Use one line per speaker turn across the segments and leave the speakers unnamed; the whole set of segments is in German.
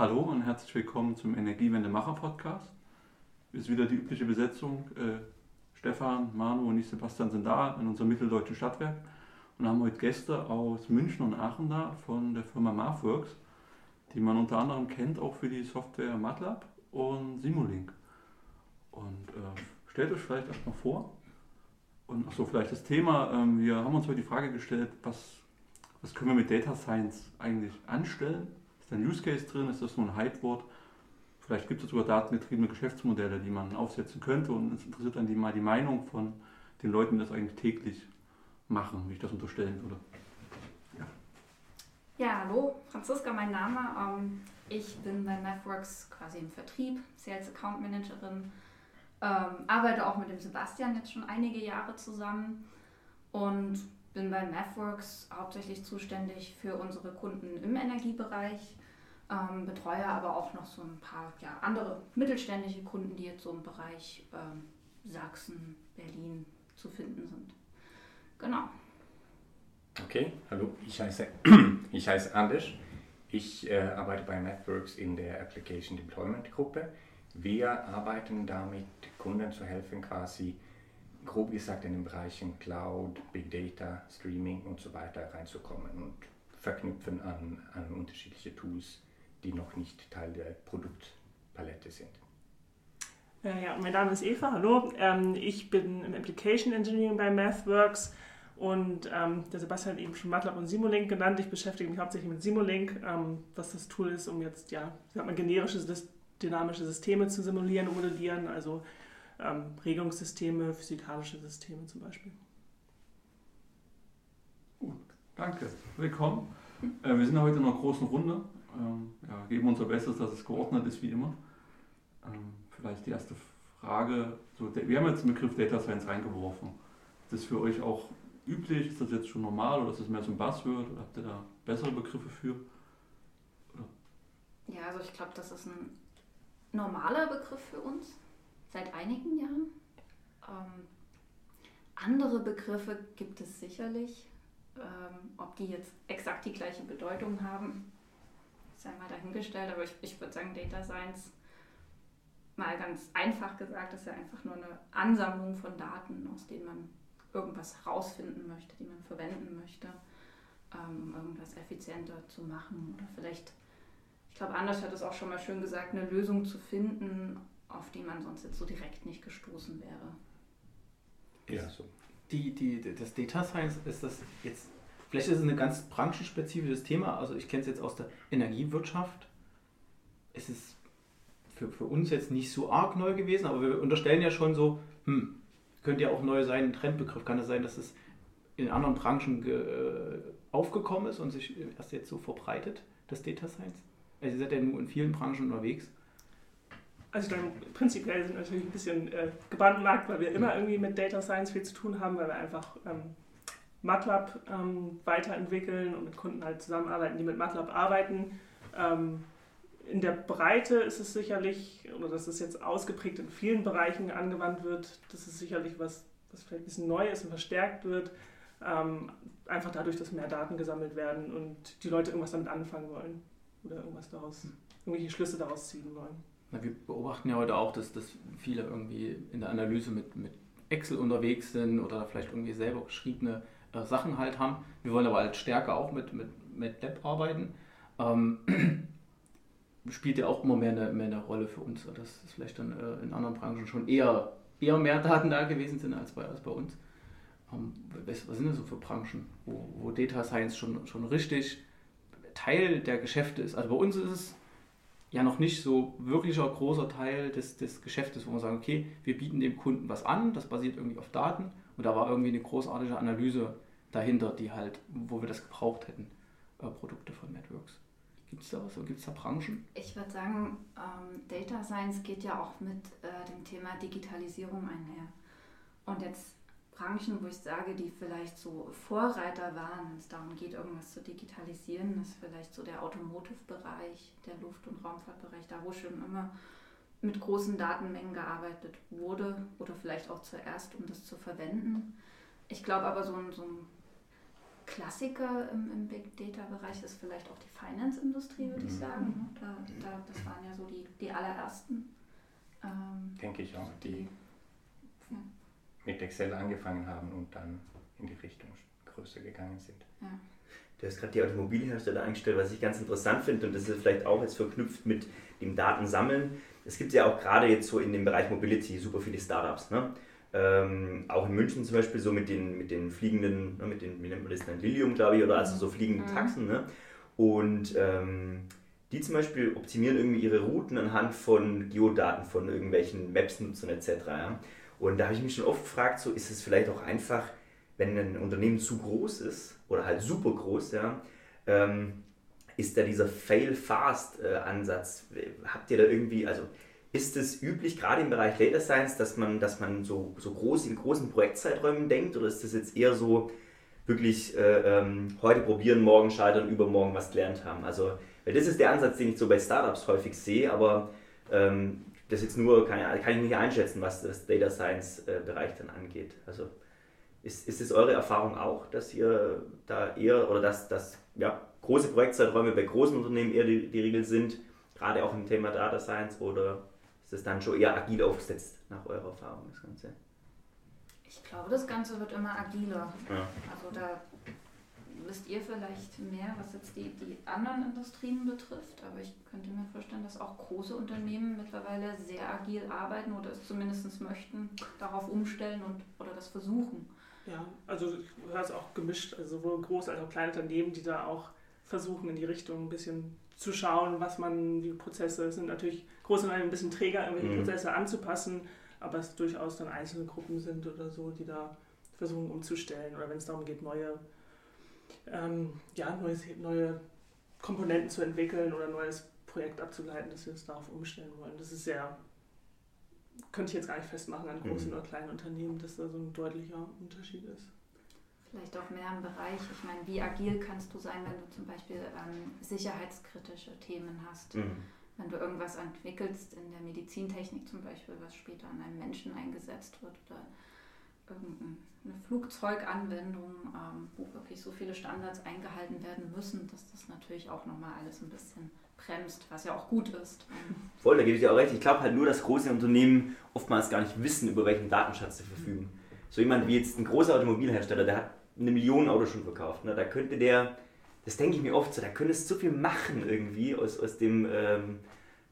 Hallo und herzlich willkommen zum Energiewende-Macher Podcast. Ist wieder die übliche Besetzung. Äh, Stefan, Manu und ich, Sebastian sind da in unserem mitteldeutschen Stadtwerk und haben heute Gäste aus München und Aachen da von der Firma MathWorks, die man unter anderem kennt auch für die Software MATLAB und Simulink. Und äh, stellt euch vielleicht erstmal vor. Und achso, vielleicht das Thema. Ähm, wir haben uns heute die Frage gestellt, was, was können wir mit Data Science eigentlich anstellen? Ist ein Use Case drin? Ist das nur ein Hype-Wort? Vielleicht gibt es sogar datengetriebene Geschäftsmodelle, die man aufsetzen könnte. Und es interessiert dann die, mal die Meinung von den Leuten, die das eigentlich täglich machen, wie ich das unterstellen würde.
Ja, ja hallo, Franziska, mein Name. Ähm, ich bin bei Mathworks quasi im Vertrieb, Sales Account Managerin. Ähm, arbeite auch mit dem Sebastian jetzt schon einige Jahre zusammen und bin bei Mathworks hauptsächlich zuständig für unsere Kunden im Energiebereich, ähm, betreue aber auch noch so ein paar ja, andere mittelständische Kunden, die jetzt so im Bereich ähm, Sachsen, Berlin zu finden sind. Genau.
Okay, hallo, ich heiße, ich heiße Anders. Ich äh, arbeite bei Mathworks in der Application Deployment Gruppe. Wir arbeiten damit, Kunden zu helfen, quasi grob gesagt in den Bereichen Cloud, Big Data, Streaming und so weiter reinzukommen und verknüpfen an, an unterschiedliche Tools, die noch nicht Teil der Produktpalette sind.
Ja, ja, mein Name ist Eva, hallo. Ähm, ich bin im Application Engineering bei MathWorks und ähm, der Sebastian hat eben schon MATLAB und Simulink genannt. Ich beschäftige mich hauptsächlich mit Simulink, ähm, was das Tool ist, um jetzt, ja, sag mal, generische, dynamische Systeme zu simulieren und modellieren, also ähm, Regelungssysteme, physikalische Systeme zum Beispiel.
Gut, danke. Willkommen. Äh, wir sind heute in einer großen Runde. Ähm, ja, geben unser Bestes, dass es geordnet ist wie immer. Ähm, vielleicht die erste Frage. So, wir haben jetzt den Begriff Data Science reingeworfen. Ist das für euch auch üblich? Ist das jetzt schon normal oder ist das mehr so ein Buzzword? Oder habt ihr da bessere Begriffe für?
Oder? Ja, also ich glaube, das ist ein normaler Begriff für uns seit einigen Jahren. Ähm, andere Begriffe gibt es sicherlich. Ähm, ob die jetzt exakt die gleiche Bedeutung haben, sei mal dahingestellt, aber ich, ich würde sagen, Data Science, mal ganz einfach gesagt, ist ja einfach nur eine Ansammlung von Daten, aus denen man irgendwas herausfinden möchte, die man verwenden möchte, ähm, irgendwas effizienter zu machen oder vielleicht, ich glaube, Anders hat es auch schon mal schön gesagt, eine Lösung zu finden, auf die man sonst jetzt so direkt nicht gestoßen wäre.
Ja, so. Die, die, das Data Science ist das jetzt Vielleicht ist es ein ganz branchenspezifisches Thema. Also ich kenne es jetzt aus der Energiewirtschaft. Es ist für, für uns jetzt nicht so arg neu gewesen, aber wir unterstellen ja schon so, hm, könnte ja auch neu sein, ein Trendbegriff. Kann es sein, dass es in anderen Branchen äh, aufgekommen ist und sich erst jetzt so verbreitet, das Data Science? Also ihr seid ja nur in vielen Branchen unterwegs.
Also ich glaube, prinzipiell sind wir natürlich ein bisschen äh, gebrannten Markt, weil wir immer irgendwie mit Data Science viel zu tun haben, weil wir einfach ähm, MATLAB ähm, weiterentwickeln und mit Kunden halt zusammenarbeiten, die mit MATLAB arbeiten. Ähm, in der Breite ist es sicherlich, oder dass es jetzt ausgeprägt in vielen Bereichen angewandt wird, das ist sicherlich was, was vielleicht ein bisschen neu ist und verstärkt wird. Ähm, einfach dadurch, dass mehr Daten gesammelt werden und die Leute irgendwas damit anfangen wollen oder irgendwas daraus, irgendwelche Schlüsse daraus ziehen wollen.
Na, wir beobachten ja heute auch, dass, dass viele irgendwie in der Analyse mit, mit Excel unterwegs sind oder vielleicht irgendwie selber geschriebene äh, Sachen halt haben. Wir wollen aber halt stärker auch mit, mit, mit Lab arbeiten. Ähm, spielt ja auch immer mehr eine, mehr eine Rolle für uns, dass es vielleicht dann äh, in anderen Branchen schon eher, eher mehr Daten da gewesen sind als bei, als bei uns. Ähm, was, was, sind das so für Branchen, wo, wo Data Science schon, schon richtig Teil der Geschäfte ist? Also bei uns ist es ja noch nicht so wirklicher großer Teil des, des Geschäftes, wo wir sagen, okay, wir bieten dem Kunden was an, das basiert irgendwie auf Daten und da war irgendwie eine großartige Analyse dahinter, die halt, wo wir das gebraucht hätten, äh, Produkte von Networks. Gibt es da was? Gibt es da Branchen?
Ich würde sagen, ähm, Data Science geht ja auch mit äh, dem Thema Digitalisierung einher. Und jetzt Branchen, wo ich sage, die vielleicht so Vorreiter waren, wenn es darum geht, irgendwas zu digitalisieren, ist vielleicht so der Automotive-Bereich, der Luft- und Raumfahrtbereich, da wo schon immer mit großen Datenmengen gearbeitet wurde oder vielleicht auch zuerst, um das zu verwenden. Ich glaube aber, so ein, so ein Klassiker im, im Big Data-Bereich ist vielleicht auch die Finance-Industrie, würde ich mhm. sagen. Da, da, das waren ja so die, die allerersten.
Ähm, Denke ich auch, die
ja.
mit Excel angefangen haben und dann in die Richtung größer gegangen sind.
Ja.
Du hast gerade die Automobilhersteller eingestellt, was ich ganz interessant finde und das ist vielleicht auch jetzt verknüpft mit dem Datensammeln. Es gibt ja auch gerade jetzt so in dem Bereich Mobility super viele Startups. Ne? Ähm, auch in München zum Beispiel so mit den, mit den fliegenden, ne, mit den, wie nennt man das dann, Lilium, glaube ich, oder also so fliegenden mhm. Taxen. Ne? Und ähm, die zum Beispiel optimieren irgendwie ihre Routen anhand von Geodaten von irgendwelchen Maps-Nutzern etc. Ja? Und da habe ich mich schon oft gefragt, so ist es vielleicht auch einfach, wenn ein Unternehmen zu groß ist oder halt super groß, ja, ähm, ist da dieser Fail-Fast-Ansatz. Habt ihr da irgendwie, also ist es üblich, gerade im Bereich Data Science, dass man, dass man so, so groß in großen Projektzeiträumen denkt? Oder ist das jetzt eher so wirklich äh, ähm, heute probieren, morgen scheitern, übermorgen was gelernt haben? Also, weil das ist der Ansatz, den ich so bei Startups häufig sehe, aber ähm, das jetzt nur kann, kann ich nicht einschätzen, was das Data Science äh, dann angeht. Also ist, ist es eure Erfahrung auch, dass ihr da eher oder dass, dass ja, große Projektzeiträume bei großen Unternehmen eher die, die Regel sind, gerade auch im Thema Data Science oder ist es dann schon eher agil aufgesetzt nach eurer Erfahrung das Ganze?
Ich glaube, das Ganze wird immer agiler.
Ja.
Also da wisst ihr vielleicht mehr, was jetzt die, die anderen Industrien betrifft, aber ich könnte mir vorstellen, dass auch große Unternehmen mittlerweile sehr agil arbeiten oder es zumindest möchten, darauf umstellen und oder das versuchen.
Ja, also ich höre es auch gemischt, also sowohl große als auch kleine Unternehmen, die da auch versuchen, in die Richtung ein bisschen zu schauen, was man, die Prozesse sind natürlich große Unternehmen ein bisschen träger, irgendwelche mhm. Prozesse anzupassen, aber es durchaus dann einzelne Gruppen sind oder so, die da versuchen umzustellen oder wenn es darum geht, neue, ähm, ja, neues, neue Komponenten zu entwickeln oder ein neues Projekt abzuleiten, dass wir uns darauf umstellen wollen. Das ist sehr, könnte ich jetzt gar nicht festmachen an großen mhm. oder kleinen Unternehmen, dass da so ein deutlicher Unterschied ist.
Vielleicht auch mehr im Bereich, ich meine, wie agil kannst du sein, wenn du zum Beispiel ähm, sicherheitskritische Themen hast?
Mhm.
Wenn du irgendwas entwickelst in der Medizintechnik zum Beispiel, was später an einem Menschen eingesetzt wird oder irgendeine Flugzeuganwendung, ähm, wo wirklich so viele Standards eingehalten werden müssen, dass das natürlich auch nochmal alles ein bisschen bremst, was ja auch gut ist.
Voll, da gebe ich dir auch recht. Ich glaube halt nur, dass große Unternehmen oftmals gar nicht wissen, über welchen Datenschatz sie verfügen. So jemand wie jetzt ein großer Automobilhersteller, der hat eine Million Autos schon verkauft. Ne? Da könnte der, das denke ich mir oft so, da könnte es so viel machen irgendwie aus, aus dem ähm,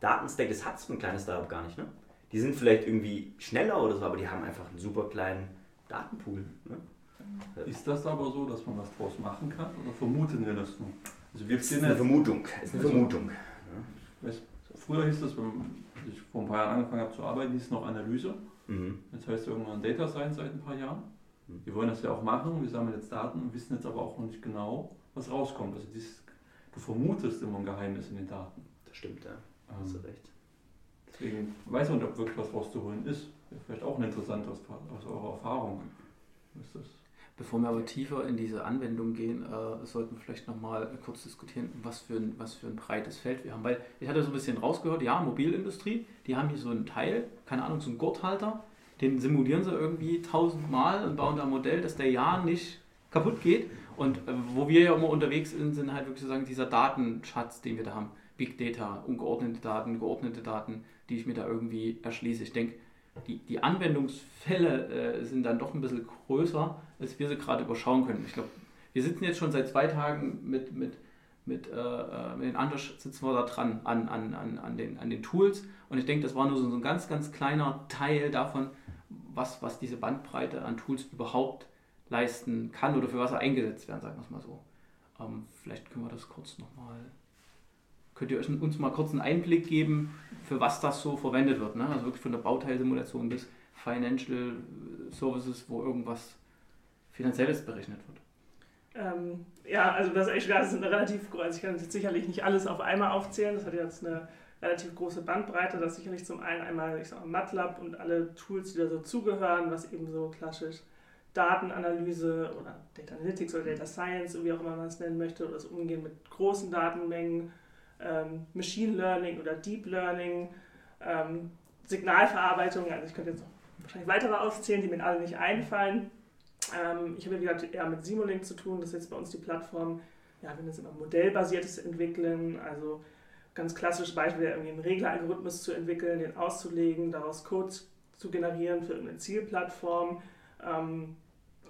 Datenstack. Das hat so ein kleines Startup gar nicht. Ne? Die sind vielleicht irgendwie schneller oder so, aber die haben einfach einen super kleinen Datenpool. Ne?
Ist das aber so, dass man was draus machen kann oder vermuten wir das nur?
Also wir das ist eine Vermutung. ist eine also, Vermutung.
Ja. früher hieß das, als ich vor ein paar Jahren angefangen habe zu arbeiten, hieß es noch Analyse.
Mhm.
Jetzt heißt es irgendwann Data Science seit ein paar Jahren. Wir wollen das ja auch machen, wir sammeln jetzt Daten und wissen jetzt aber auch noch nicht genau, was rauskommt. Also dieses, du vermutest immer ein Geheimnis in den Daten.
Das stimmt, ja. Ähm, Hast du recht.
Deswegen weiß man nicht, ob wirklich was rauszuholen ist. Vielleicht auch interessant aus, aus eurer Erfahrung.
ist das? Bevor wir aber tiefer in diese Anwendung gehen, äh, sollten wir vielleicht nochmal kurz diskutieren, was für, ein, was für ein breites Feld wir haben. Weil ich hatte so ein bisschen rausgehört, ja, Mobilindustrie, die haben hier so einen Teil, keine Ahnung, so einen Gurthalter, den simulieren sie irgendwie tausendmal und bauen da ein Modell, dass der ja nicht kaputt geht. Und äh, wo wir ja immer unterwegs sind, sind halt wirklich sozusagen dieser Datenschatz, den wir da haben. Big Data, ungeordnete Daten, geordnete Daten, die ich mir da irgendwie erschließe. Ich denke, die, die Anwendungsfälle äh, sind dann doch ein bisschen größer, als wir sie gerade überschauen können. Ich glaube, wir sitzen jetzt schon seit zwei Tagen mit, mit, mit, äh, äh mit den Anders sitzen wir da dran an, an, an, an, den, an den Tools und ich denke, das war nur so ein ganz, ganz kleiner Teil davon, was, was diese Bandbreite an Tools überhaupt leisten kann oder für was er eingesetzt werden, sagen wir es mal so. Ähm, vielleicht können wir das kurz nochmal. Könnt ihr uns mal kurz einen Einblick geben, für was das so verwendet wird? Ne? Also wirklich von der Bauteilsimulation bis Financial Services, wo irgendwas Finanzielles berechnet wird.
Ähm, ja, also das ist eine relativ, also ich kann jetzt sicherlich nicht alles auf einmal aufzählen, das hat jetzt eine relativ große Bandbreite. Das ist sicherlich zum einen einmal ich sag, MATLAB und alle Tools, die da so zugehören, was eben so klassisch Datenanalyse oder Data Analytics oder Data Science, wie auch immer man es nennen möchte, oder das Umgehen mit großen Datenmengen, ähm, Machine Learning oder Deep Learning, ähm, Signalverarbeitung, also ich könnte jetzt wahrscheinlich weitere aufzählen, die mir alle nicht einfallen. Ähm, ich habe, wie gesagt, eher mit Simulink zu tun, das ist jetzt bei uns die Plattform, ja, wir es immer modellbasiertes Entwickeln, also ganz klassisches Beispiel irgendwie einen Regleralgorithmus zu entwickeln, den auszulegen, daraus Code zu generieren für eine Zielplattform. Ähm,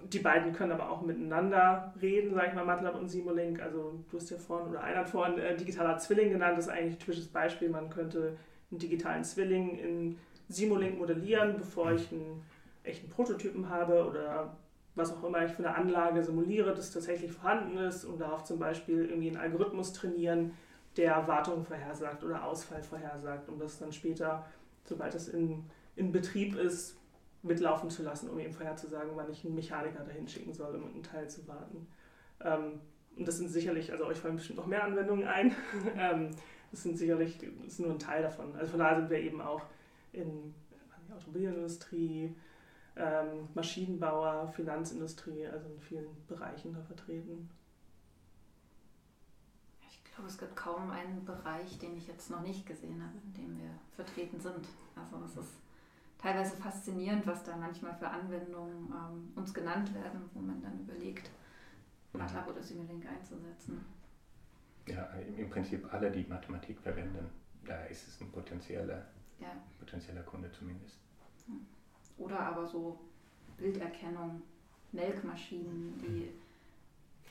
die beiden können aber auch miteinander reden, sage ich mal, MATLAB und Simulink. Also du hast ja vorhin, oder einer hat vorhin äh, digitaler Zwilling genannt, das ist eigentlich ein typisches Beispiel. Man könnte einen digitalen Zwilling in Simulink modellieren, bevor ich einen echten Prototypen habe oder was auch immer ich für eine Anlage simuliere, das tatsächlich vorhanden ist und darauf zum Beispiel irgendwie einen Algorithmus trainieren, der Wartung vorhersagt oder Ausfall vorhersagt, um das dann später, sobald es in, in Betrieb ist, mitlaufen zu lassen, um eben vorherzusagen, wann ich einen Mechaniker dahin schicken soll, um einen Teil zu warten. Ähm, und das sind sicherlich, also euch fallen bestimmt noch mehr Anwendungen ein. ähm, das sind sicherlich, das ist nur ein Teil davon. Also von daher sind wir eben auch in der Automobilindustrie, ähm, Maschinenbauer, Finanzindustrie, also in vielen Bereichen da vertreten.
Ich glaube, es gibt kaum einen Bereich, den ich jetzt noch nicht gesehen habe, in dem wir vertreten sind. Also es ist teilweise faszinierend, was da manchmal für Anwendungen ähm, uns genannt werden, wo man dann überlegt, MATLAB oder Simulink einzusetzen.
Ja, im Prinzip alle, die Mathematik verwenden, da ist es ein potenzieller, ja. potenzieller Kunde zumindest.
Oder aber so Bilderkennung, Melkmaschinen, die,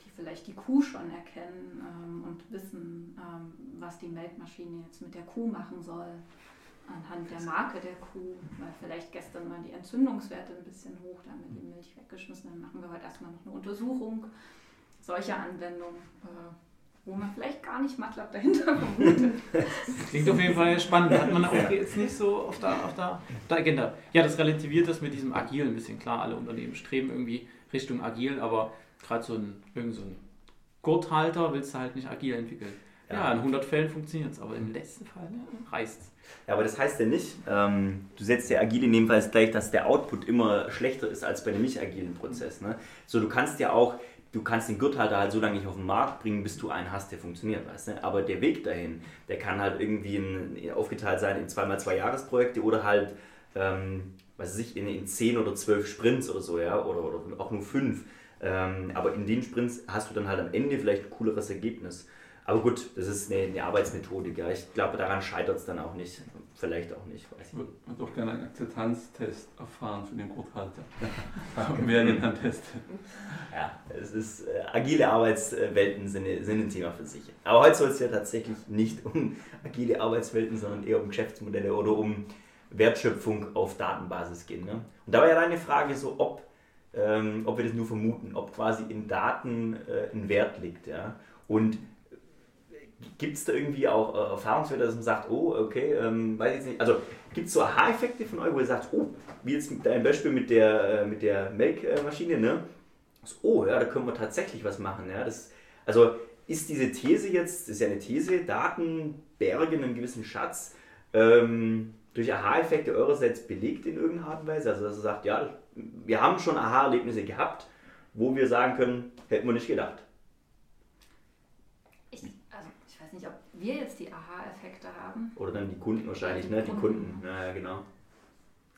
die vielleicht die Kuh schon erkennen ähm, und wissen, ähm, was die Melkmaschine jetzt mit der Kuh machen soll anhand der Marke der Kuh, weil vielleicht gestern mal die Entzündungswerte ein bisschen hoch, da haben wir die Milch weggeschmissen, dann machen wir heute erstmal noch eine Untersuchung. Solche Anwendungen, äh, wo man vielleicht gar nicht MATLAB dahinter vermutet.
Klingt auf jeden Fall spannend. Hat man auch jetzt nicht so auf der, auf, der, auf der Agenda. Ja, das relativiert das mit diesem Agil ein bisschen. Klar, alle Unternehmen streben irgendwie Richtung Agil, aber gerade so ein, irgend so ein Gurthalter willst du halt nicht agil entwickeln. Ja, ja in 100 Fällen funktioniert es, aber im letzten Fall ne, reißt es.
Ja, aber das heißt ja nicht, ähm, du setzt ja agil in dem Fall gleich, dass der Output immer schlechter ist als bei einem nicht agilen Prozess. Ne? So, du kannst ja auch, du kannst den Gürtelhalter halt so lange nicht auf den Markt bringen, bis du einen hast, der funktioniert, weißt du? Aber der Weg dahin, der kann halt irgendwie in, aufgeteilt sein in zweimal zwei Jahresprojekte oder halt, ähm, weiß ich, in, in zehn oder zwölf Sprints oder so, ja, oder, oder auch nur fünf. Ähm, aber in den Sprints hast du dann halt am Ende vielleicht ein cooleres Ergebnis. Aber gut, das ist eine, eine Arbeitsmethodik. Ja. Ich glaube, daran scheitert es dann auch nicht. Vielleicht auch nicht.
Weiß ich würde doch gerne einen Akzeptanztest erfahren für den Grundhalter. Wer den dann testet.
Ja, es ist, äh, agile Arbeitswelten sind, sind ein Thema für sich. Aber heute soll es ja tatsächlich nicht um agile Arbeitswelten, sondern eher um Geschäftsmodelle oder um Wertschöpfung auf Datenbasis gehen. Ne? Und da war ja deine Frage so, ob, ähm, ob wir das nur vermuten, ob quasi in Daten äh, ein Wert liegt. Ja? Und Gibt es da irgendwie auch äh, Erfahrungswerte, dass man sagt, oh, okay, ähm, weiß ich nicht. Also gibt es so Aha-Effekte von euch, wo ihr sagt, oh, wie jetzt dein Beispiel mit der, äh, mit der Melkmaschine, ne? So, oh, ja, da können wir tatsächlich was machen. Ja? Das, also ist diese These jetzt, das ist ja eine These, Daten bergen einen gewissen Schatz, ähm, durch Aha-Effekte eurerseits belegt in irgendeiner Art und Weise? Also dass ihr sagt, ja, wir haben schon Aha-Erlebnisse gehabt, wo wir sagen können, hätten wir nicht gedacht.
Nicht, ob wir jetzt die Aha-Effekte haben.
Oder dann die Kunden wahrscheinlich, die ne? Die Kunden, Kunden. ja, genau.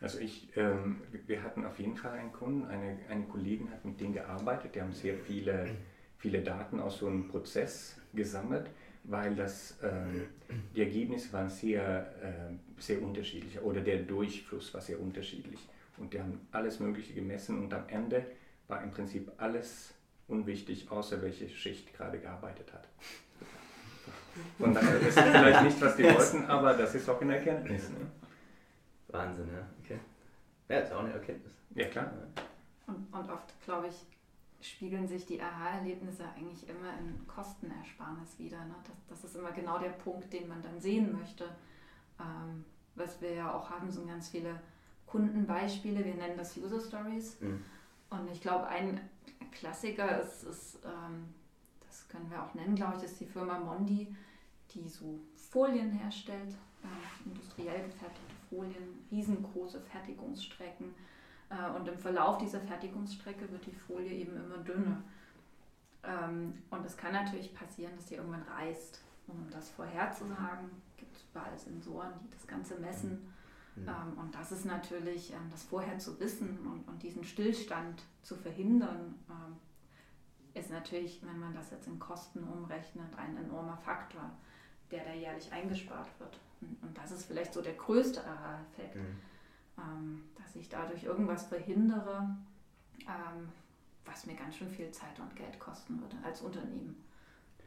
Also ich, ähm, wir hatten auf jeden Fall einen Kunden, eine, eine Kollegin hat mit denen gearbeitet, die haben sehr viele, viele Daten aus so einem Prozess gesammelt, weil das, ähm, die Ergebnisse waren sehr, äh, sehr unterschiedlich oder der Durchfluss war sehr unterschiedlich. Und die haben alles Mögliche gemessen und am Ende war im Prinzip alles unwichtig, außer welche Schicht gerade gearbeitet hat. Von daher ist das vielleicht nicht, was die wollten, aber das ist auch eine Erkenntnis. Ne?
Wahnsinn, ja. Okay. Ja, ist auch eine Erkenntnis.
Ja, klar.
Und, und oft, glaube ich, spiegeln sich die Aha-Erlebnisse eigentlich immer in Kostenersparnis wieder. Ne? Das, das ist immer genau der Punkt, den man dann sehen möchte. Ähm, was wir ja auch haben, sind ganz viele Kundenbeispiele. Wir nennen das User Stories. Mhm. Und ich glaube, ein Klassiker ist, ist ähm, das können wir auch nennen, glaube ich, ist die Firma Mondi, die so Folien herstellt, äh, industriell gefertigte Folien, riesengroße Fertigungsstrecken. Äh, und im Verlauf dieser Fertigungsstrecke wird die Folie eben immer dünner. Ähm, und es kann natürlich passieren, dass die irgendwann reißt. Um das vorherzusagen, gibt es überall Sensoren, die das Ganze messen. Mhm. Ähm, und das ist natürlich, ähm, das vorher zu wissen und, und diesen Stillstand zu verhindern, ähm, ist natürlich, wenn man das jetzt in Kosten umrechnet, ein enormer Faktor. Der da jährlich eingespart wird. Und, das ist vielleicht so der größte Aha-Effekt,
Mhm.
ähm, dass ich dadurch irgendwas verhindere, ähm, was mir ganz schön viel Zeit und Geld kosten würde als Unternehmen.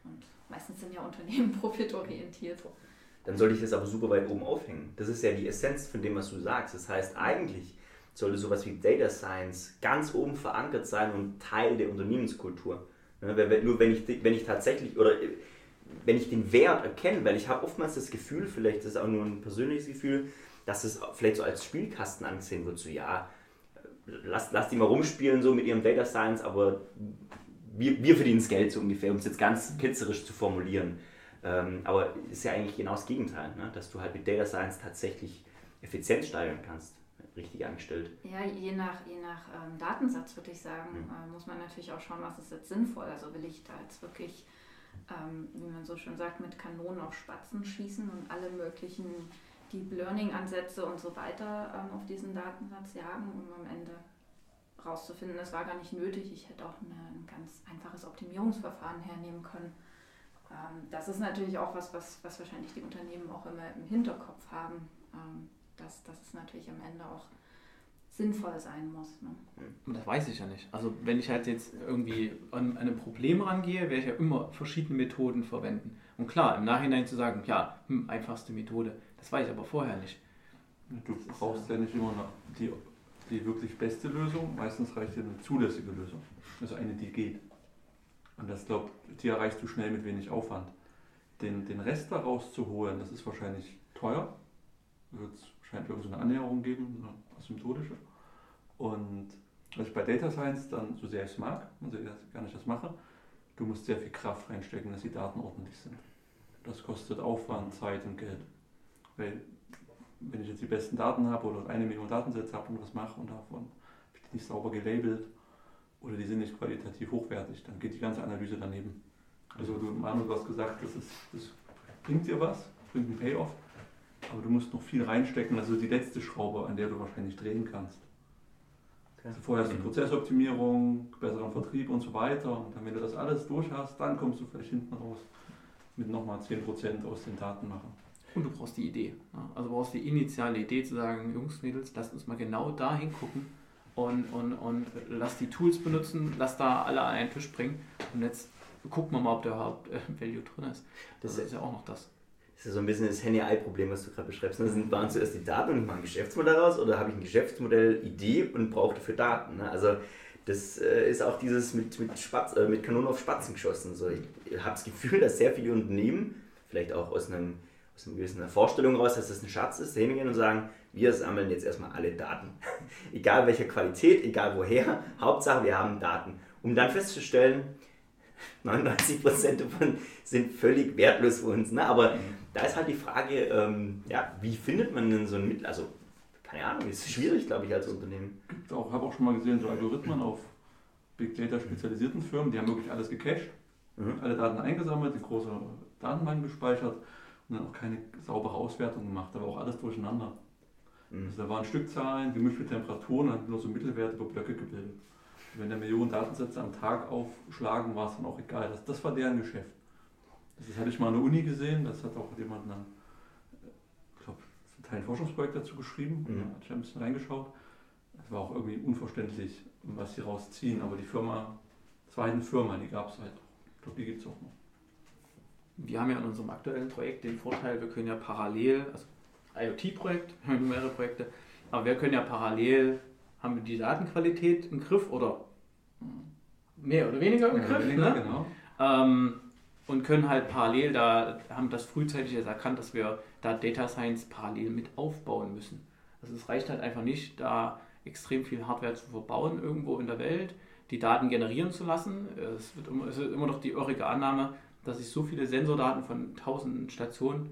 Und meistens sind ja Unternehmen profitorientiert.
Dann sollte ich das aber super weit oben aufhängen. Das ist ja die Essenz von dem, was du sagst. Das heißt, eigentlich sollte sowas wie Data Science ganz oben verankert sein und Teil der Unternehmenskultur. Ne, Nur wenn ich, wenn ich tatsächlich oder wenn ich den Wert erkenne, weil ich habe oftmals das Gefühl, vielleicht ist es auch nur ein persönliches Gefühl, dass es vielleicht so als Spielkasten angesehen wird, so ja, lass, lass die mal rumspielen so mit ihrem Data Science, aber wir, wir verdienen das Geld so ungefähr, um es jetzt ganz ketzerisch zu formulieren. Ähm, aber ist ja eigentlich genau das Gegenteil, ne? dass du halt mit Data Science tatsächlich Effizienz steigern kannst, richtig angestellt.
Ja, je nach, je nach ähm, Datensatz würde ich sagen,
Mhm.
äh, muss man natürlich auch schauen, was ist jetzt sinnvoll. Also will ich da jetzt wirklich, ähm, wie man so schön sagt, mit Kanonen auf Spatzen schießen und alle möglichen Deep Learning-Ansätze und so weiter ähm, auf diesen Datensatz jagen, um am Ende rauszufinden, das war gar nicht nötig. Ich hätte auch eine, ein ganz einfaches Optimierungsverfahren hernehmen können. Ähm, das ist natürlich auch was, was, was wahrscheinlich die Unternehmen auch immer im Hinterkopf haben, ähm, dass, dass es natürlich am Ende auch sinnvoll sein muss. Ne?
Und das weiß ich ja nicht. Also wenn ich halt jetzt irgendwie an, an ein Problem rangehe, werde ich ja immer verschiedene Methoden verwenden. Und klar, im Nachhinein zu sagen, ja, hm, einfachste Methode, das weiß ich aber vorher nicht.
Du
Das
brauchst ja nicht immer noch die, die wirklich beste Lösung. Meistens reicht dir eine zulässige Lösung. Also eine, die geht. Und das glaubt, die erreichst du schnell mit wenig Aufwand. Den, den Rest daraus zu holen, das ist wahrscheinlich teuer. Wird es wahrscheinlich irgendeine Annäherung geben, eine asymptotische. Und was ich bei Data Science dann, so sehr es mag, also gar nicht das mache, du musst sehr viel Kraft reinstecken, dass die Daten ordentlich sind. Das kostet Aufwand, Zeit und Geld. Weil wenn ich jetzt die besten Daten habe oder eine Million Datensätze habe und was mache und davon habe ich nicht sauber gelabelt oder die sind nicht qualitativ hochwertig, dann geht die ganze Analyse daneben. Also du, Manu, du hast gesagt, das, ist, das bringt dir was, bringt einen Payoff, aber du musst noch viel reinstecken, also die letzte Schraube, an der du wahrscheinlich drehen kannst. Also vorher hast du Prozessoptimierung, besseren Vertrieb und so weiter und dann, wenn du das alles durch hast, dann kommst du vielleicht hinten raus mit nochmal 10% aus den Daten machen.
Und du brauchst die Idee. ne? Also du brauchst die initiale Idee zu sagen, Jungs, Mädels, lasst uns mal genau da hingucken und, und, und lass die Tools benutzen, lass da alle an einen Tisch bringen und jetzt gucken wir mal, ob der überhaupt äh, Value drin ist. Das
Das
ist ja auch noch das.
Das ist so ein bisschen das Henne-Ei-Problem, was du gerade beschreibst. ne? Sind, waren zuerst die Daten und ich mache ein Geschäftsmodell daraus oder habe ich ein Geschäftsmodell, Idee und brauche dafür Daten? Ne? Also das äh, ist auch dieses mit, mit, Spatz, äh, mit Kanonen auf Spatzen geschossen. So, ich habe das Gefühl, dass sehr viele Unternehmen, vielleicht auch aus, einem, aus einer gewissen Vorstellung raus, dass das ein Schatz ist, hingehen und sagen, wir sammeln jetzt erstmal alle Daten. egal welcher Qualität, egal woher, Hauptsache wir haben Daten. Um dann festzustellen, 99% davon sind völlig wertlos für uns. Ne? Aber da ist halt die Frage, ähm, ja, wie findet man denn so ein Mittel? Also, keine Ahnung, ist schwierig, glaube ich, als Unternehmen.
gibt auch, habe auch schon mal gesehen, so Algorithmen auf Big Data spezialisierten Firmen, die haben wirklich alles gecached,
Mhm.
alle Daten eingesammelt, in große Datenbanken gespeichert und dann auch keine saubere Auswertung gemacht, war auch alles durcheinander.
Mhm.
Also da waren Stückzahlen, gemischt mit Temperaturen, und hat nur so Mittelwerte über Blöcke gebildet. Wenn da Millionen Datensätze am Tag aufschlagen, war es dann auch egal. Das, das war deren Geschäft. Das hatte ich mal an der Uni gesehen, das hat auch jemand dann, äh, ich glaube, zum Teil ein Forschungsprojekt dazu geschrieben,
Mhm.
da hatte ich ein bisschen reingeschaut. Es war auch irgendwie unverständlich, was sie rausziehen, aber die Firma, es war halt eine Firma, die gab es halt auch. Ich glaube, die gibt es auch noch.
Wir haben ja in unserem aktuellen Projekt den Vorteil, wir können ja parallel, also IoT-Projekt, wir haben mehrere Projekte, aber wir können ja parallel, haben wir die Datenqualität im Griff oder mehr oder weniger im
oder
Griff,
weniger,
ne?
Genau.
ähm, und können halt parallel da, haben das frühzeitig jetzt erkannt, dass wir da Data Science parallel mit aufbauen müssen. Also es reicht halt einfach nicht, da extrem viel Hardware zu verbauen irgendwo in der Welt, die Daten generieren zu lassen. Es wird immer, es ist immer noch die irrige Annahme, dass ich so viele Sensordaten von tausenden Stationen,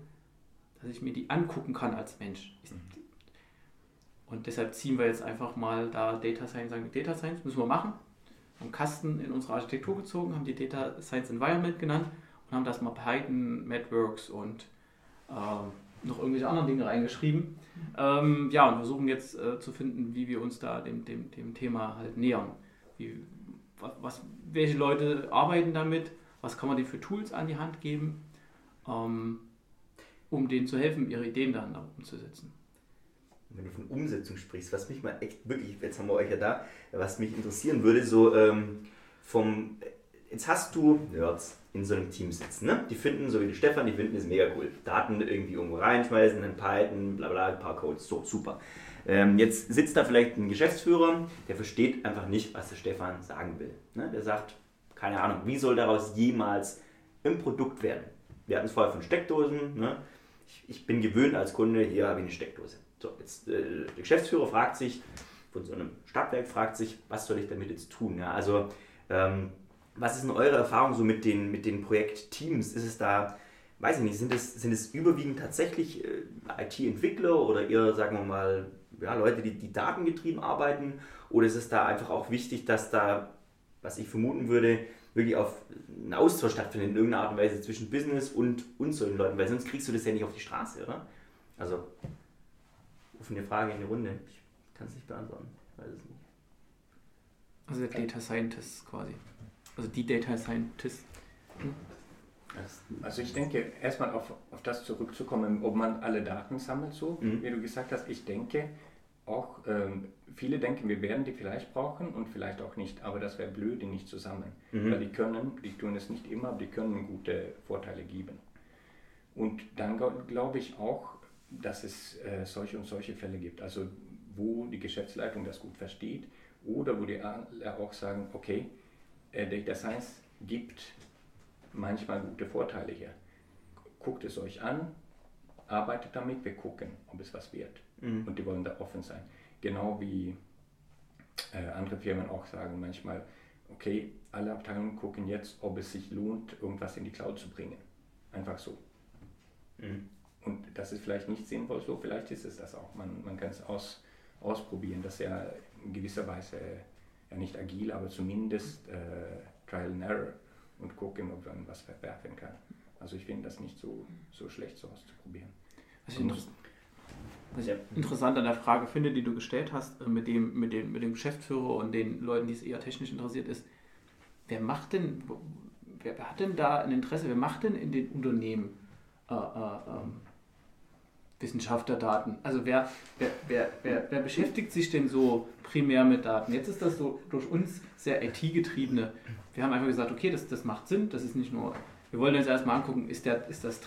dass ich mir die angucken kann als Mensch. Ich- Und deshalb ziehen wir jetzt einfach mal da Data Science, sagen Data Science müssen wir machen. Haben Kasten in unsere Architektur gezogen, haben die Data Science Environment genannt und haben das mal Python, Madworks und ähm, noch irgendwelche anderen Dinge reingeschrieben. Ähm, ja, und versuchen jetzt äh, zu finden, wie wir uns da dem, dem, dem Thema halt nähern. Wie, was, welche Leute arbeiten damit? Was kann man denen für Tools an die Hand geben? Ähm, um denen zu helfen, ihre Ideen dann auch umzusetzen.
Wenn du von Umsetzung sprichst, was mich mal echt wirklich, jetzt haben wir euch ja da, was mich interessieren würde, so ähm, vom, jetzt hast du Nerds in so einem Team sitzen, ne? Die finden, so wie die Stefan, die finden es mega cool. Daten irgendwie irgendwo reinschmeißen, in Python, bla bla, ein paar Codes, so, super. Ähm, jetzt sitzt da vielleicht ein Geschäftsführer, der versteht einfach nicht, was der Stefan sagen will. Ne? Der sagt, keine Ahnung, wie soll daraus jemals ein Produkt werden? Wir hatten es vorher von Steckdosen. Ne? Ich, bin gewöhnt als Kunde, hier habe ich eine Steckdose. So, jetzt äh, der Geschäftsführer fragt sich, von so einem Stadtwerk fragt sich, was soll ich damit jetzt tun? Ja? Also, ähm, was ist denn eure Erfahrung so mit den, mit den Projektteams? Ist es da, weiß ich nicht, sind es, sind es überwiegend tatsächlich äh, IT-Entwickler oder eher, sagen wir mal, ja, Leute, die, die datengetrieben arbeiten? Oder ist es da einfach auch wichtig, dass da, was ich vermuten würde, wirklich auf einen Austausch stattfindet in irgendeiner Art und Weise zwischen Business und uns solchen Leuten, weil sonst kriegst du das ja nicht auf die Straße, oder? Also, offene Frage in die Runde. Ich kann es nicht beantworten. Ich weiß es nicht.
Also der Data Scientist quasi. Also die Data Scientist. Hm?
Also ich denke, erstmal auf, auf das zurückzukommen, ob man alle Daten sammelt, so mhm. wie du gesagt hast, ich denke, auch ähm, viele denken, wir werden die vielleicht brauchen und vielleicht auch nicht, aber das wäre blöd, die nicht zu sammeln. Mhm. Weil die können, die tun es nicht immer, aber die können gute Vorteile geben. Und dann glaube ich auch, dass es äh, solche und solche Fälle gibt. Also wo die Geschäftsleitung das gut versteht oder wo die auch sagen, okay, äh, Data Science gibt manchmal gute Vorteile hier. Guckt es euch an, arbeitet damit, wir gucken, ob es was wird. Mhm. Und die wollen da offen sein. Genau wie äh, andere Firmen auch sagen manchmal, okay, alle Abteilungen gucken jetzt, ob es sich lohnt, irgendwas in die Cloud zu bringen. Einfach so. Mhm. Und das ist vielleicht nicht sinnvoll so, vielleicht ist es das auch. Man, man kann es aus, ausprobieren. Das ist ja in gewisser Weise ja nicht agil, aber zumindest äh, Trial and Error und gucken, ob man was verwerfen kann. Also ich finde das nicht so, so schlecht, so auszuprobieren.
Was ich, was ich interessant an der Frage finde, die du gestellt hast, äh, mit dem, mit, dem, mit dem Geschäftsführer und den Leuten, die es eher technisch interessiert ist, wer macht denn, wer, hat denn da ein Interesse, wer macht denn in den Unternehmen äh, äh, ähm, Wissenschaftlerdaten? Also wer, wer, wer, wer, wer beschäftigt sich denn so primär mit Daten? Jetzt ist das so durch uns sehr IT-getriebene. Wir haben einfach gesagt, okay, das, das macht Sinn, das ist nicht nur, wir wollen jetzt erstmal angucken, ist, der, ist das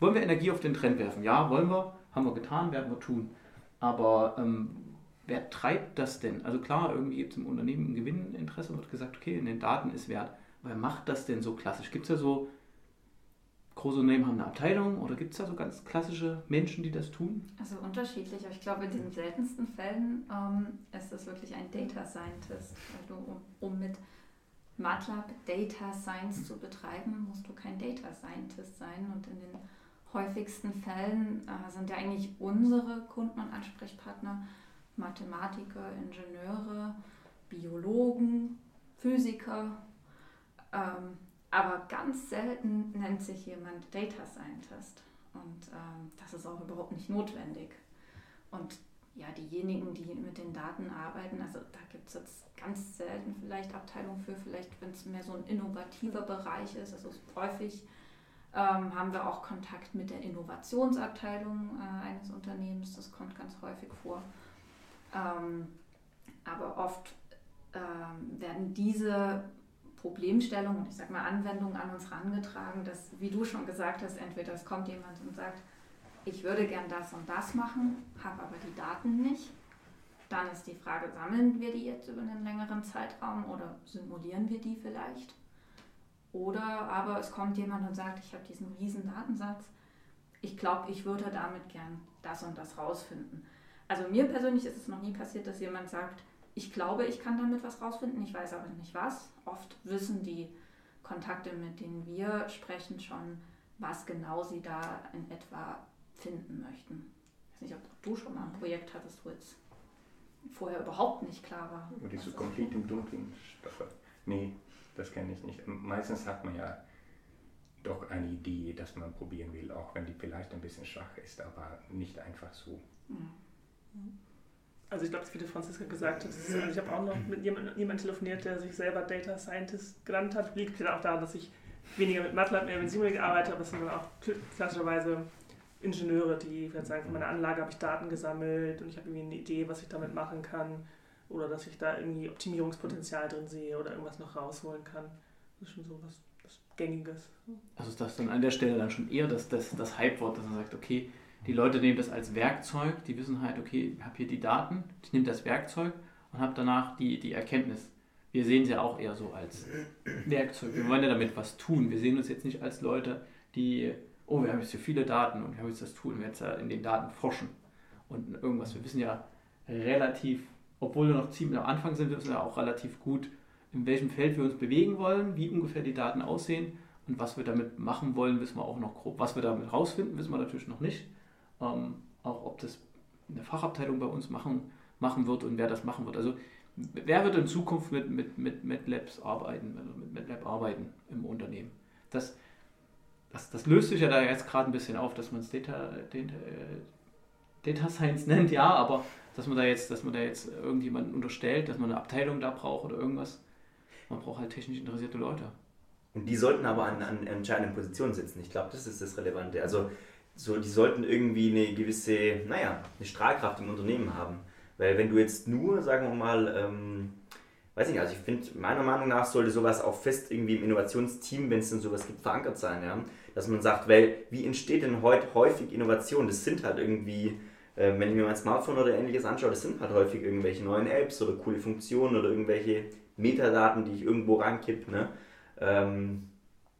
wollen wir Energie auf den Trend werfen? Ja, wollen wir, haben wir getan, werden wir tun. Aber ähm, wer treibt das denn? Also klar, irgendwie gibt es im Unternehmen ein Gewinninteresse, wird gesagt, okay, in den Daten ist Wert. Wer macht das denn so klassisch? Gibt es ja so große Unternehmen haben eine Abteilung oder gibt es da so ganz klassische Menschen, die das tun?
Also unterschiedlich, aber ich glaube, in den seltensten Fällen ähm, ist das wirklich ein Data Scientist. Also um, um, mit MATLAB Data Science zu betreiben, musst du kein Data Scientist sein. Und in den häufigsten Fällen äh, sind ja eigentlich unsere Kunden und Ansprechpartner Mathematiker, Ingenieure, Biologen, Physiker. Ähm, aber ganz selten nennt sich jemand Data Scientist. Und ähm, das ist auch überhaupt nicht notwendig. Und ja, diejenigen, die mit den Daten arbeiten, also da gibt es jetzt ganz selten vielleicht Abteilungen für, vielleicht wenn es mehr so ein innovativer Bereich ist, also häufig ähm, haben wir auch Kontakt mit der Innovationsabteilung äh, eines Unternehmens, das kommt ganz häufig vor. Ähm, aber oft ähm, werden diese Problemstellung und ich sage mal Anwendung an uns herangetragen, dass, wie du schon gesagt hast, entweder es kommt jemand und sagt, ich würde gern das und das machen, habe aber die Daten nicht. Dann ist die Frage, sammeln wir die jetzt über einen längeren Zeitraum oder simulieren wir die vielleicht? Oder aber es kommt jemand und sagt, ich habe diesen riesen Datensatz, ich glaube, ich würde damit gern das und das rausfinden. Also mir persönlich ist es noch nie passiert, dass jemand sagt, ich glaube, ich kann damit was rausfinden, ich weiß aber nicht was. Oft wissen die Kontakte, mit denen wir sprechen, schon, was genau sie da in etwa finden möchten. Ich weiß nicht, ob du schon mal ein Projekt hattest, wo jetzt vorher überhaupt nicht klar war.
Wo die so komplett im Dunkeln. Nee, das kenne ich nicht. Meistens hat man ja doch eine Idee, dass man probieren will, auch wenn die vielleicht ein bisschen schwach ist, aber nicht einfach so.
Also ich glaube, wie Franziska gesagt hat, ich habe auch noch mit jemandem jemand telefoniert, der sich selber Data Scientist genannt hat. Liegt vielleicht auch daran, dass ich weniger mit MATLAB, mehr mit Simulink arbeite, aber es sind dann auch klassischerweise Ingenieure, die vielleicht sagen, von meiner Anlage habe ich Daten gesammelt und ich habe irgendwie eine Idee, was ich damit machen kann oder dass ich da irgendwie Optimierungspotenzial drin sehe oder irgendwas noch rausholen kann. Das ist schon so was, was Gängiges.
Also ist das dann an der Stelle dann schon eher das, das, das Hype-Wort, dass man sagt, okay, die Leute nehmen das als Werkzeug, die wissen halt, okay, ich habe hier die Daten, ich nehme das Werkzeug und habe danach die, die Erkenntnis. Wir sehen es ja auch eher so als Werkzeug. Wir wollen ja damit was tun. Wir sehen uns jetzt nicht als Leute, die, oh, wir haben jetzt hier viele Daten und wir haben jetzt das Tool und wir jetzt in den Daten forschen und irgendwas. Wir wissen ja relativ, obwohl wir noch ziemlich am Anfang sind, wir wissen ja auch relativ gut, in welchem Feld wir uns bewegen wollen, wie ungefähr die Daten aussehen und was wir damit machen wollen, wissen wir auch noch grob. Was wir damit rausfinden, wissen wir natürlich noch nicht. Ähm, auch ob das eine Fachabteilung bei uns machen, machen wird und wer das machen wird. Also wer wird in Zukunft mit, mit, mit MATLabs arbeiten, also mit MATLab arbeiten im Unternehmen? Das, das, das löst sich ja da jetzt gerade ein bisschen auf, dass man es Data, Data, Data Science nennt, ja, aber dass man da jetzt, dass man da jetzt irgendjemanden unterstellt, dass man eine Abteilung da braucht oder irgendwas. Man braucht halt technisch interessierte Leute.
Und die sollten aber an, an entscheidenden Positionen sitzen. Ich glaube, das ist das Relevante. Also so, die sollten irgendwie eine gewisse, naja, eine Strahlkraft im Unternehmen haben. Weil wenn du jetzt nur, sagen wir mal, ähm, weiß nicht, also ich finde, meiner Meinung nach sollte sowas auch fest irgendwie im Innovationsteam, wenn es denn sowas gibt, verankert sein, ja. Dass man sagt, weil, wie entsteht denn heute häufig Innovation? Das sind halt irgendwie, äh, wenn ich mir mein Smartphone oder ähnliches anschaue, das sind halt häufig irgendwelche neuen Apps oder coole Funktionen oder irgendwelche Metadaten, die ich irgendwo reinkipp, ne. Ähm,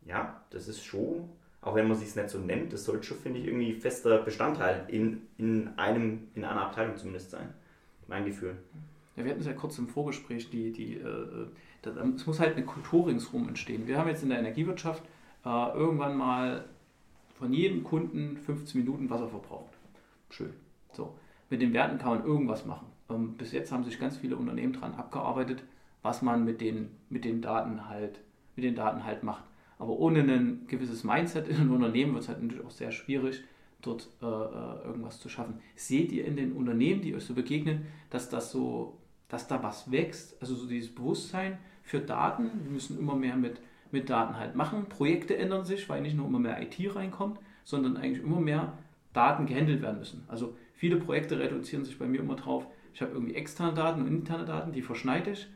ja, das ist schon auch wenn man sich es nicht so nennt, das sollte schon, finde ich, irgendwie fester Bestandteil in, in, einem, in einer Abteilung zumindest sein. Mein Gefühl.
Ja, wir hatten es ja kurz im Vorgespräch, die, die, äh, das, es muss halt eine Kultur ringsherum entstehen. Wir haben jetzt in der Energiewirtschaft äh, irgendwann mal von jedem Kunden 15 Minuten Wasser verbraucht. Schön. So. Mit den Werten kann man irgendwas machen. Ähm, bis jetzt haben sich ganz viele Unternehmen daran abgearbeitet, was man mit den, mit den Daten halt, mit den Daten halt macht. Aber ohne ein gewisses Mindset in einem Unternehmen wird es halt natürlich auch sehr schwierig, dort äh, äh, irgendwas zu schaffen. Seht ihr in den Unternehmen, die euch so begegnen, dass das so, dass da was wächst? Also so dieses Bewusstsein für Daten. Wir müssen immer mehr mit, mit Daten halt machen. Projekte ändern sich, weil nicht nur immer mehr IT reinkommt, sondern eigentlich immer mehr Daten gehandelt werden müssen. Also viele Projekte reduzieren sich bei mir immer drauf, ich habe irgendwie externe Daten und interne Daten, die verschneide ich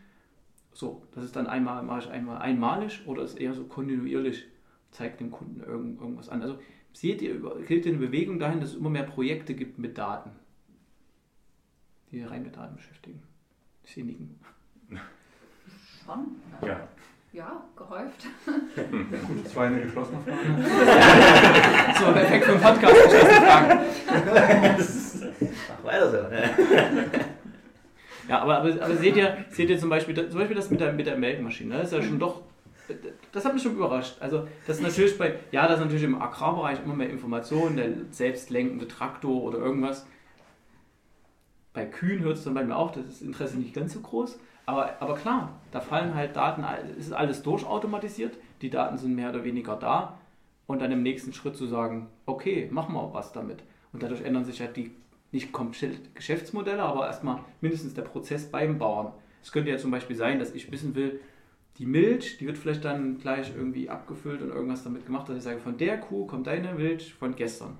so, das ist dann einmal, mache ich einmal einmalig oder ist eher so kontinuierlich, zeigt dem Kunden irgend, irgendwas an. Also seht ihr, gilt eine Bewegung dahin, dass es immer mehr Projekte gibt mit Daten, die rein mit Daten beschäftigen. Ich sehe nicken.
Schon?
Ja.
Ja, gehäuft.
Das war eine geschlossene Frage.
so, perfekt für den Podcast, geschlossene Fragen.
Mach weiter so.
Ja, aber, aber, aber seht, ihr, seht ihr zum Beispiel, zum Beispiel das mit der, mit der Melkmaschine, das ist ja schon doch, das hat mich schon überrascht. Also das ist natürlich bei, ja, das natürlich im Agrarbereich immer mehr Informationen, der selbstlenkende Traktor oder irgendwas. Bei Kühen hört es dann bei mir auf, das ist Interesse nicht ganz so groß. Aber, aber klar, da fallen halt Daten, es ist alles durchautomatisiert, die Daten sind mehr oder weniger da und dann im nächsten Schritt zu sagen, okay, machen wir was damit. Und dadurch ändern sich halt die nicht komplett Geschäftsmodelle, aber erstmal mindestens der Prozess beim Bauern. Es könnte ja zum Beispiel sein, dass ich wissen will, die Milch, die wird vielleicht dann gleich irgendwie abgefüllt und irgendwas damit gemacht, dass ich sage, von der Kuh kommt deine Milch von gestern.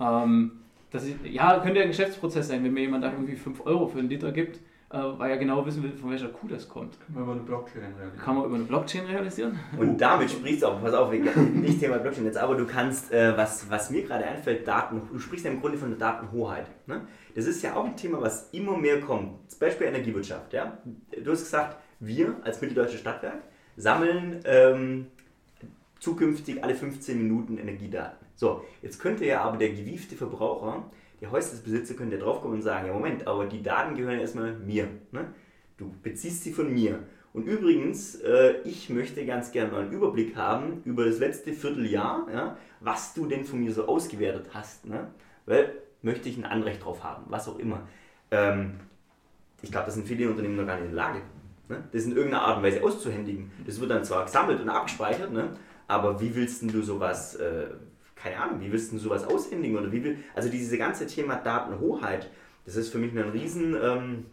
Ähm, das ist, ja, könnte ja ein Geschäftsprozess sein, wenn mir jemand da irgendwie 5 Euro für einen Liter gibt, weil er genau wissen will, von welcher Kuh das kommt.
Kann man über eine Blockchain realisieren.
Kann man über eine Blockchain realisieren?
Und damit sprichst du auch, pass auf, nicht Thema Blockchain jetzt, aber du kannst, äh, was, was mir gerade einfällt, Daten, du sprichst ja im Grunde von der Datenhoheit. Ne? Das ist ja auch ein Thema, was immer mehr kommt. Zum Beispiel Energiewirtschaft. Ja? Du hast gesagt, wir als Mitteldeutsche Stadtwerk sammeln ähm, zukünftig alle 15 Minuten Energiedaten. So, jetzt könnte ja aber der gewiefte Verbraucher der Häuslichbesitzer könnte ja draufkommen und sagen, ja Moment, aber die Daten gehören erstmal mir. Ne? Du beziehst sie von mir. Und übrigens, äh, ich möchte ganz gerne mal einen Überblick haben über das letzte Vierteljahr, ja, was du denn von mir so ausgewertet hast. Ne? Weil möchte ich ein Anrecht drauf haben, was auch immer. Ähm, ich glaube, das sind viele Unternehmen noch gar nicht in der Lage, ne? das in irgendeiner Art und Weise auszuhändigen. Das wird dann zwar gesammelt und abgespeichert, ne? aber wie willst du sowas äh, keine Ahnung, wie willst du sowas aushändigen oder wie will, also dieses ganze Thema Datenhoheit, das ist für mich ein riesen, ähm,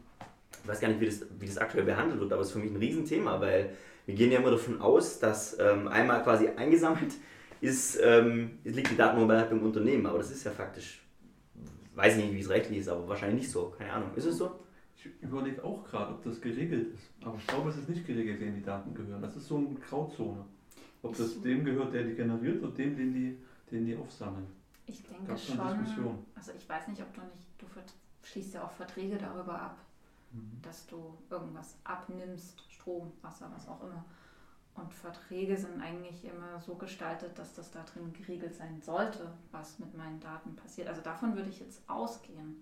ich weiß gar nicht, wie das, wie das aktuell behandelt wird, aber es ist für mich ein Riesenthema, weil Wir gehen ja immer davon aus, dass ähm, einmal quasi eingesammelt ist, ähm, liegt die Datenhoheit beim Unternehmen, aber das ist ja faktisch, weiß nicht, wie es rechtlich ist, aber wahrscheinlich nicht so. Keine Ahnung. Ist es so?
Ich überlege auch gerade, ob das geregelt ist. Aber ich glaube, es ist nicht geregelt, denen die Daten gehören. Das ist so eine Grauzone. Ob das dem gehört, der die generiert, oder dem, den die, den die aufsammeln.
Ich denke
Gab's
schon.
Diskussion?
Also ich weiß nicht, ob du nicht, du schließt ja auch Verträge darüber ab, dass du irgendwas abnimmst, Strom, Wasser, was auch immer. Und Verträge sind eigentlich immer so gestaltet, dass das da drin geregelt sein sollte, was mit meinen Daten passiert. Also davon würde ich jetzt ausgehen.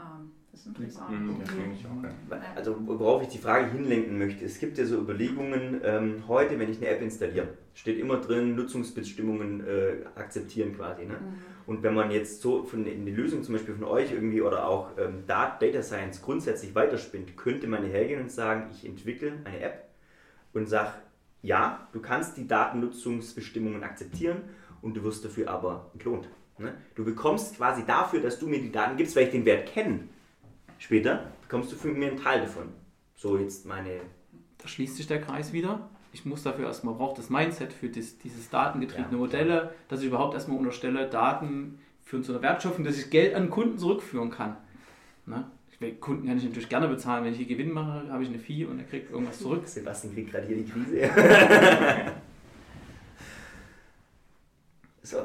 Ähm, das interessiert auch
Mhm,
nicht.
das denke ich auch. Ja.
Also worauf ich die Frage hinlenken möchte, es gibt ja so Überlegungen, ähm, heute, wenn ich eine App installiere, steht immer drin, Nutzungsbestimmungen äh, akzeptieren quasi. Ne?
Mhm.
Und wenn man jetzt so von in die Lösung zum Beispiel von euch irgendwie oder auch ähm, Dat- Data Science grundsätzlich weiterspinnt, könnte man hergehen und sagen, ich entwickle eine App und sage, ja, du kannst die Datennutzungsbestimmungen akzeptieren und du wirst dafür aber entlohnt. Ne? Du bekommst quasi dafür, dass du mir die Daten gibst, weil ich den Wert kenne, später bekommst du von mir einen Teil davon. So jetzt meine
Da schließt sich der Kreis wieder. Ich muss dafür erstmal, braucht das Mindset für das, dieses datengetriebene
Ja.
Modelle, dass ich überhaupt erstmal unterstelle, Daten führen zu einer Wertschöpfung, dass ich Geld an Kunden zurückführen kann. Ne? Kunden kann ich natürlich gerne bezahlen. Wenn ich hier Gewinn mache, habe ich eine Fee und er kriegt irgendwas zurück.
Sebastian kriegt gerade hier die Krise. so,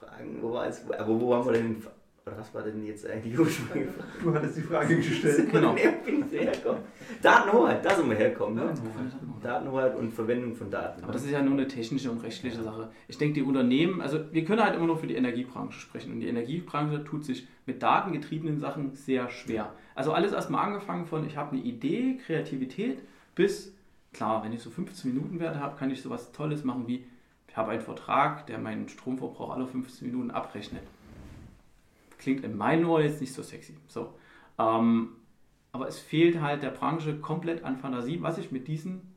Fragen, wo war es? Aber wo waren wir denn? Was war denn jetzt eigentlich die?
Du hattest die Frage gestellt.
Genau.
Datenhoheit, da sind wir hergekommen. Ne?
Datenhoheit.
Datenhoheit und Verwendung von Daten.
Aber das ist ja nur eine technische und rechtliche Sache. Ich denke, die Unternehmen, also wir können halt immer nur für die Energiebranche sprechen. Und die Energiebranche tut sich mit datengetriebenen Sachen sehr schwer. Also alles erstmal angefangen von, ich habe eine Idee, Kreativität, bis, klar, wenn ich so 15 Minuten Werte habe, kann ich sowas Tolles machen wie, ich habe einen Vertrag, der meinen Stromverbrauch alle 15 Minuten abrechnet. Klingt in meinen Ohren jetzt nicht so sexy. So. Ähm, aber es fehlt halt der Branche komplett an Fantasie, was ich mit diesen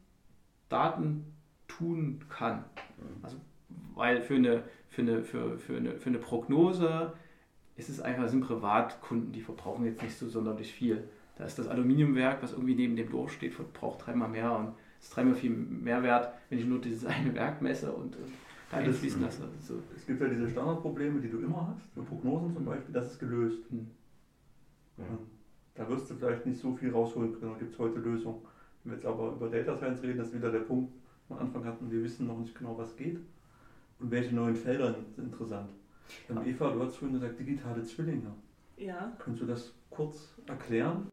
Daten tun kann. Also, weil für eine, für eine, für, für eine, für eine Prognose ist es einfach, sind Privatkunden, die verbrauchen jetzt nicht so sonderlich viel. Da ist das Aluminiumwerk, was irgendwie neben dem Dorf steht, verbraucht dreimal mehr und ist dreimal viel mehr wert, wenn ich nur dieses eine Werk messe und da
Ja, das-
einfließen lasse. So.
Es gibt ja diese Standardprobleme, die du immer hast, für Prognosen zum Beispiel, das ist gelöst.
Hm.
Ja.
Da wirst du vielleicht nicht so viel rausholen können, da gibt es heute Lösungen. Wenn wir jetzt aber über Data Science reden, das ist wieder der Punkt, den wir am Anfang hatten, wir wissen noch nicht genau, was geht und welche neuen Felder sind interessant. Ähm, Eva, du hast vorhin gesagt, digitale Zwillinge.
Ja,
Könntest du das kurz erklären?